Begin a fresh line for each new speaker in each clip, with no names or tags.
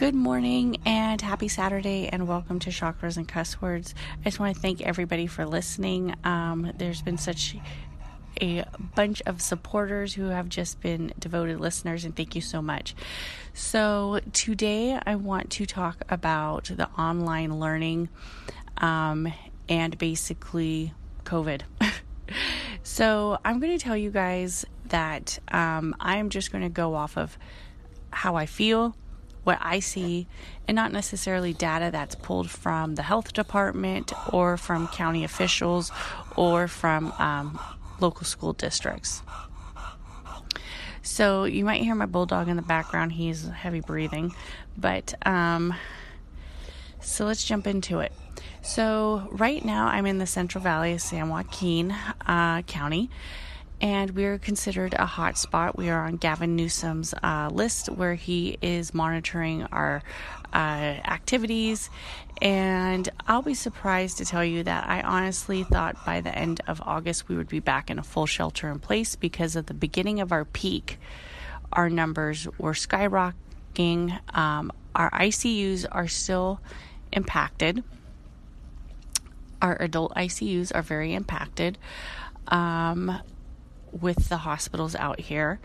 Good morning and happy Saturday, and welcome to Chakras and Cuss Words. I just want to thank everybody for listening. Um, there's been such a bunch of supporters who have just been devoted listeners, and thank you so much. So, today I want to talk about the online learning um, and basically COVID. so, I'm going to tell you guys that um, I'm just going to go off of how I feel what I see and not necessarily data that's pulled from the health department or from county officials or from um, local school districts. So you might hear my bulldog in the background. He's heavy breathing, but um, so let's jump into it. So right now I'm in the Central Valley of San Joaquin uh, County and we're considered a hot spot. We are on Gavin Newsom's uh, list where he is monitoring our uh, activities. And I'll be surprised to tell you that I honestly thought by the end of August we would be back in a full shelter in place because at the beginning of our peak, our numbers were skyrocketing. Um, our ICUs are still impacted. Our adult ICUs are very impacted. Um, with the hospitals out here.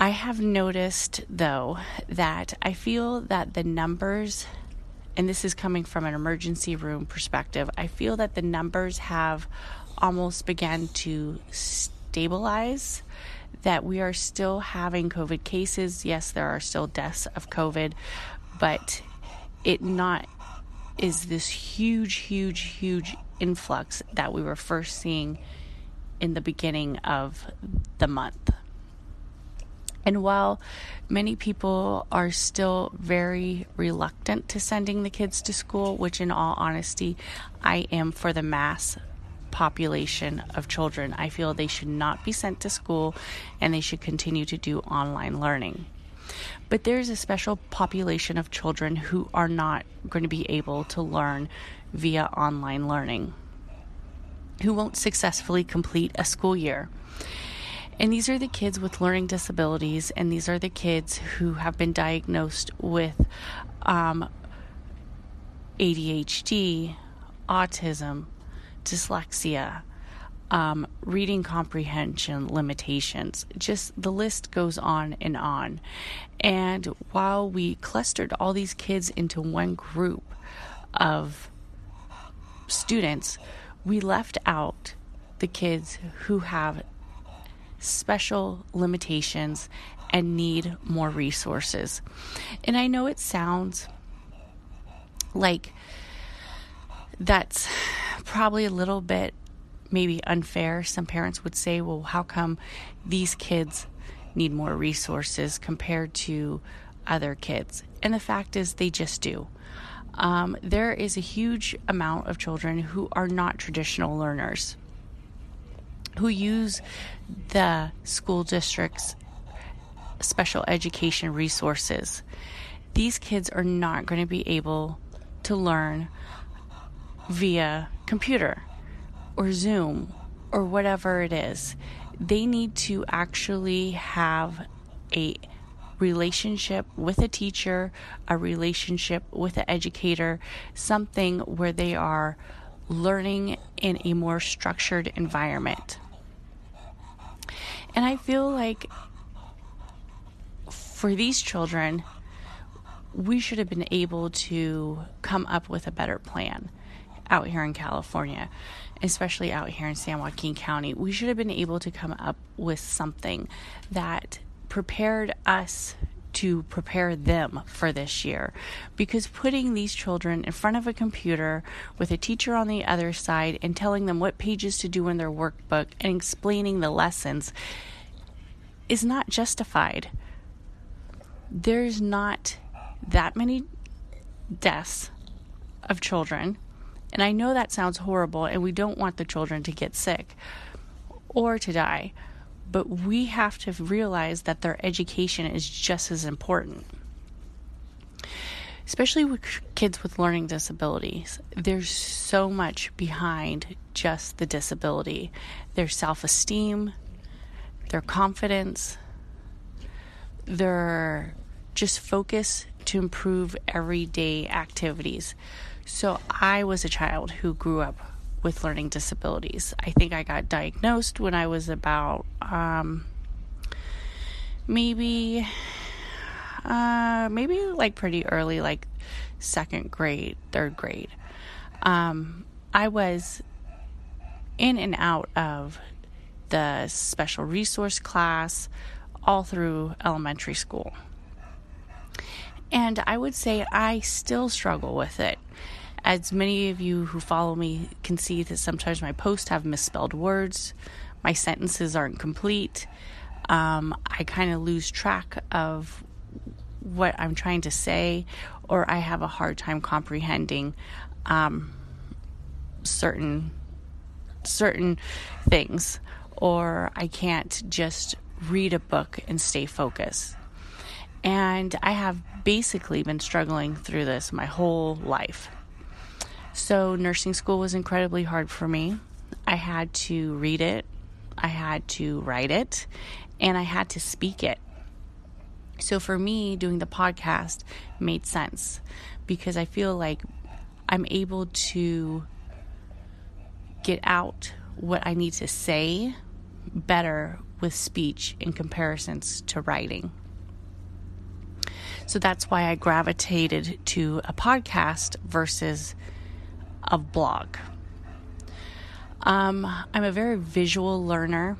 I have noticed, though, that I feel that the numbers, and this is coming from an emergency room perspective, I feel that the numbers have almost began to stabilize. That we are still having COVID cases. Yes, there are still deaths of COVID, but it not is this huge, huge, huge influx that we were first seeing in the beginning of the month. And while many people are still very reluctant to sending the kids to school, which in all honesty, I am for the mass population of children, I feel they should not be sent to school and they should continue to do online learning. But there's a special population of children who are not going to be able to learn via online learning who won't successfully complete a school year. And these are the kids with learning disabilities, and these are the kids who have been diagnosed with um, ADHD, autism, dyslexia, um, reading comprehension limitations. Just the list goes on and on. And while we clustered all these kids into one group of students, we left out the kids who have special limitations and need more resources. And I know it sounds like that's probably a little bit maybe unfair. Some parents would say, well, how come these kids need more resources compared to other kids? And the fact is, they just do um, there is a huge amount of children who are not traditional learners, who use the school district's special education resources. These kids are not going to be able to learn via computer or Zoom or whatever it is. They need to actually have a relationship with a teacher, a relationship with an educator, something where they are learning in a more structured environment. And I feel like for these children, we should have been able to come up with a better plan out here in California, especially out here in San Joaquin County. We should have been able to come up with something that prepared us to prepare them for this year because putting these children in front of a computer with a teacher on the other side and telling them what pages to do in their workbook and explaining the lessons is not justified. There's not that many deaths of children And I know that sounds horrible, and we don't want the children to get sick or to die, but we have to realize that their education is just as important. Especially with kids with learning disabilities, there's so much behind just the disability their self esteem, their confidence, their just focus to improve everyday activities. So I was a child who grew up with learning disabilities. I think I got diagnosed when I was about um, maybe uh, maybe like pretty early, like second grade, third grade. Um, I was in and out of the special resource class all through elementary school. And I would say I still struggle with it. As many of you who follow me can see that sometimes my posts have misspelled words, my sentences aren't complete. Um, I kind of lose track of what I'm trying to say, or I have a hard time comprehending um, certain certain things, or I can't just read a book and stay focused. And I have basically been struggling through this my whole life. So, nursing school was incredibly hard for me. I had to read it, I had to write it, and I had to speak it. So, for me, doing the podcast made sense because I feel like I'm able to get out what I need to say better with speech in comparisons to writing. So that's why I gravitated to a podcast versus a blog. Um, I'm a very visual learner.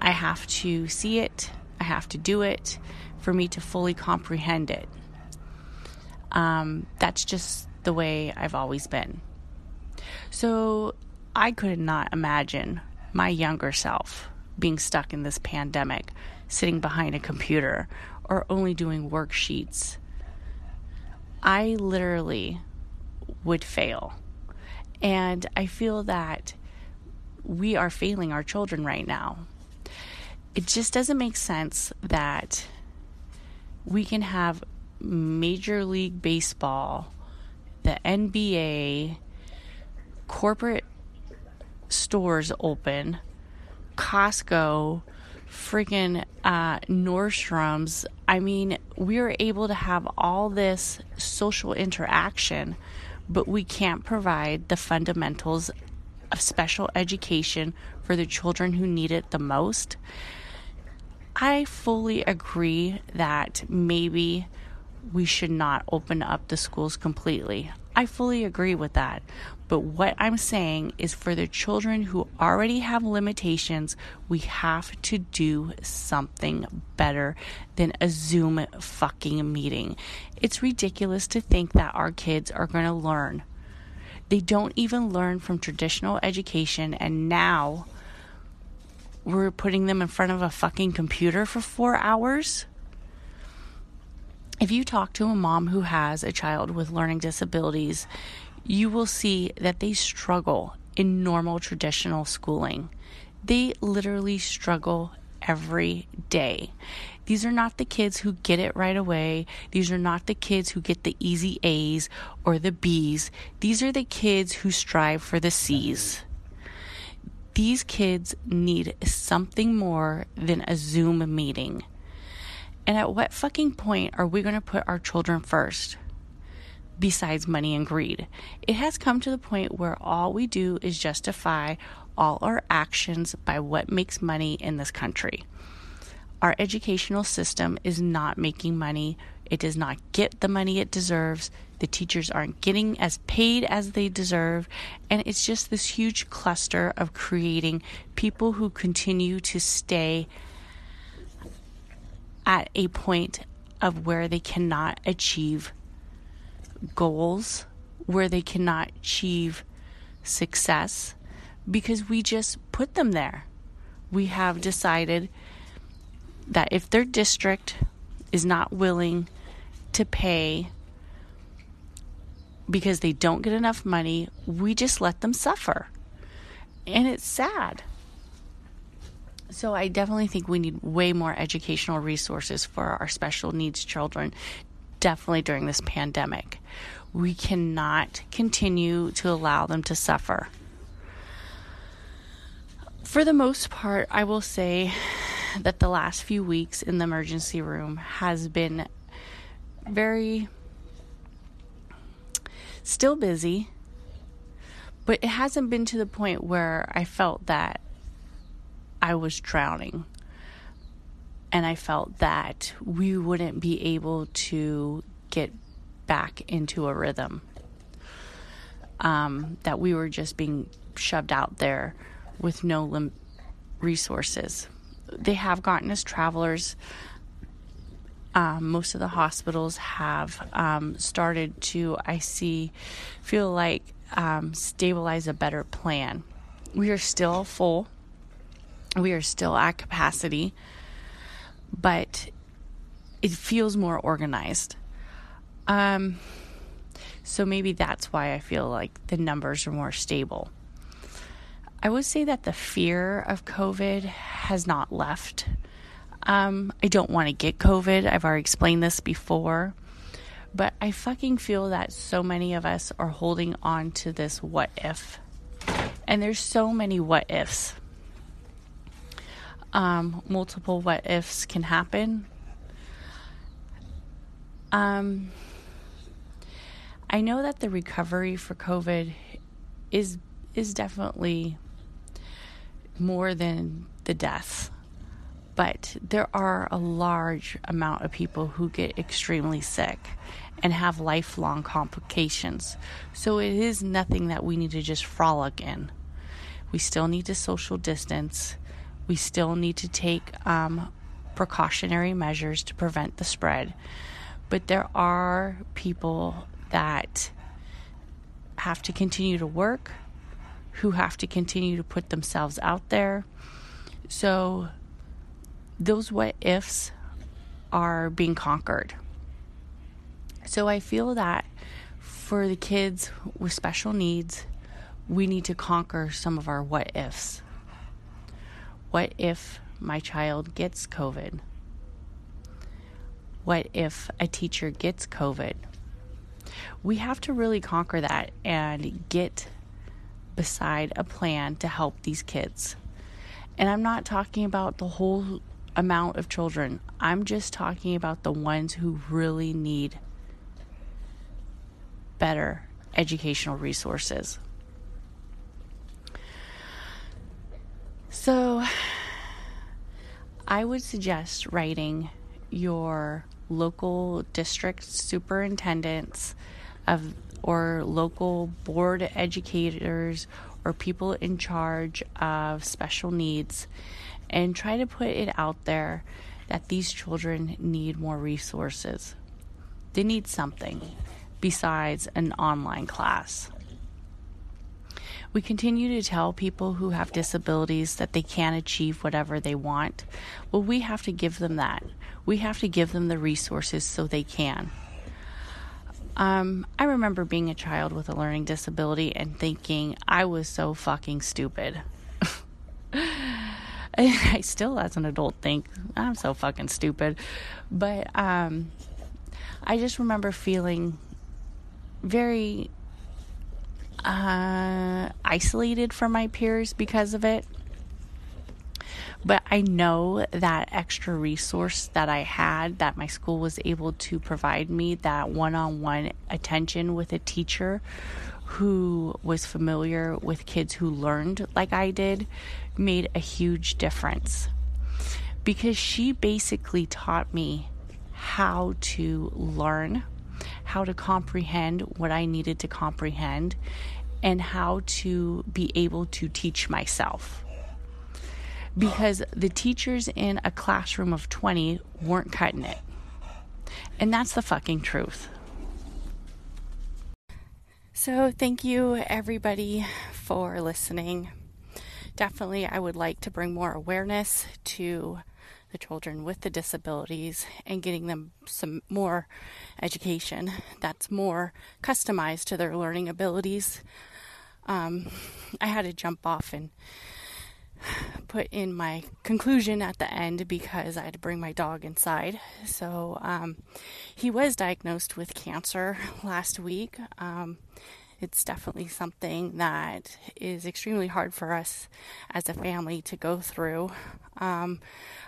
I have to see it, I have to do it for me to fully comprehend it. Um, that's just the way I've always been. So I could not imagine my younger self being stuck in this pandemic, sitting behind a computer or only doing worksheets. I literally would fail. And I feel that we are failing our children right now. It just doesn't make sense that we can have Major League Baseball, the NBA, corporate stores open, Costco, freaking uh, Nordstrom's. I mean, we are able to have all this social interaction, but we can't provide the fundamentals of special education for the children who need it the most. I fully agree that maybe we should not open up the schools completely. I fully agree with that. But what I'm saying is for the children who already have limitations, we have to do something better than a Zoom fucking meeting. It's ridiculous to think that our kids are going to learn. They don't even learn from traditional education, and now we're putting them in front of a fucking computer for four hours. If you talk to a mom who has a child with learning disabilities, you will see that they struggle in normal traditional schooling. They literally struggle every day. These are not the kids who get it right away. These are not the kids who get the easy A's or the B's. These are the kids who strive for the C's. These kids need something more than a Zoom meeting. And at what fucking point are we going to put our children first? besides money and greed. It has come to the point where all we do is justify all our actions by what makes money in this country. Our educational system is not making money. It does not get the money it deserves. The teachers aren't getting as paid as they deserve. And it's just this huge cluster of creating people who continue to stay at a point of where they cannot achieve goals where they cannot achieve success because we just put them there. We have decided that if their district is not willing to pay because they don't get enough money, we just let them suffer. And it's sad. So I definitely think we need way more educational resources for our special needs children, definitely during this pandemic. We cannot continue to allow them to suffer. For the most part, I will say that the last few weeks in the emergency room has been very still busy, but it hasn't been to the point where I felt that I was drowning. And I felt that we wouldn't be able to get back into a rhythm. Um, that we were just being shoved out there with no lim- resources. They have gotten us travelers. Um, most of the hospitals have um, started to, I see, feel like um, stabilize a better plan. We are still full we are still at capacity, but it feels more organized. Um, so maybe that's why I feel like the numbers are more stable. I would say that the fear of COVID has not left. Um, I don't want to get COVID. I've already explained this before. But I fucking feel that so many of us are holding on to this what if. And there's so many what ifs um, multiple what ifs can happen. Um, I know that the recovery for COVID is is definitely more than the deaths, but there are a large amount of people who get extremely sick and have lifelong complications. So it is nothing that we need to just frolic in. We still need to social distance. We still need to take um, precautionary measures to prevent the spread. But there are people that have to continue to work, who have to continue to put themselves out there. So those what ifs are being conquered. So I feel that for the kids with special needs, we need to conquer some of our what ifs. What if my child gets COVID? What if a teacher gets COVID? We have to really conquer that and get beside a plan to help these kids. And I'm not talking about the whole amount of children, I'm just talking about the ones who really need better educational resources. So, I would suggest writing your local district superintendents of or local board educators or people in charge of special needs and try to put it out there that these children need more resources. They need something besides an online class. We continue to tell people who have disabilities that they can achieve whatever they want. Well, we have to give them that. We have to give them the resources so they can. Um, I remember being a child with a learning disability and thinking I was so fucking stupid. I still, as an adult, think I'm so fucking stupid. But um, I just remember feeling very uh, isolated from my peers because of it. But I know that extra resource that I had, that my school was able to provide me, that one on one attention with a teacher who was familiar with kids who learned like I did, made a huge difference. Because she basically taught me how to learn how to comprehend what I needed to comprehend and how to be able to teach myself. Because the teachers in a classroom of 20 weren't cutting it. And that's the fucking truth. So, thank you everybody for listening. Definitely, I would like to bring more awareness to the children with the disabilities and getting them some more education that's more customized to their learning abilities. Um, I had to jump off and put in my conclusion at the end because I had to bring my dog inside. So um, he was diagnosed with cancer last week. Um, it's definitely something that is extremely hard for us as a family to go through. Um,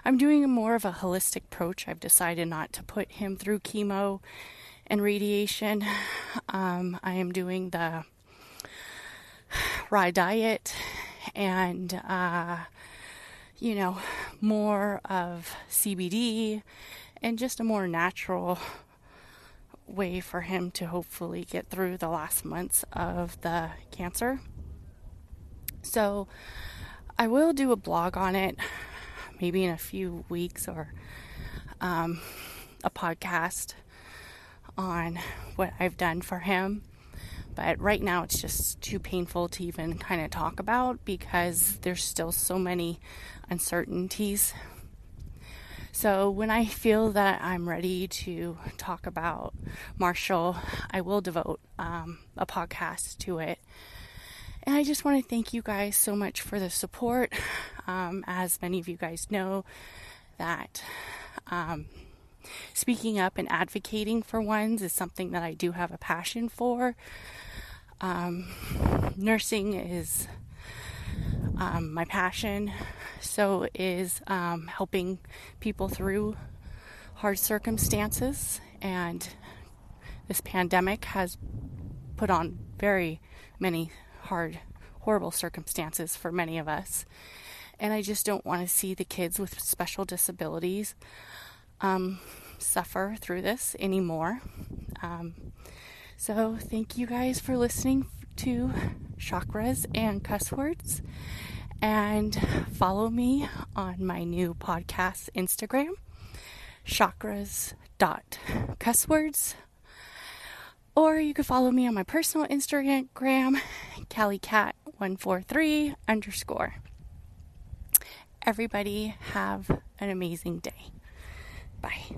I'm doing more of a holistic approach. I've decided not to put him through chemo and radiation. Um, I am doing the raw diet and, uh, you know, more of CBD and just a more natural way for him to hopefully get through the last months of the cancer. So I will do a blog on it maybe in a few weeks or um, a podcast on what I've done for him. But right now it's just too painful to even kind of talk about because there's still so many uncertainties so when I feel that I'm ready to talk about Marshall, I will devote um, a podcast to it. And I just want to thank you guys so much for the support. Um, as many of you guys know, that um, speaking up and advocating for ones is something that I do have a passion for. Um, nursing is um, my passion. So is um, helping people through hard circumstances, and this pandemic has put on very many hard, horrible circumstances for many of us. And I just don't want to see the kids with special disabilities um, suffer through this anymore. Um, so, thank you guys for listening to chakras and cuss words and follow me on my new podcast Instagram, chakras.cusswords. Or you can follow me on my personal Instagram, CallieCat143 underscore. Everybody have an amazing day. Bye.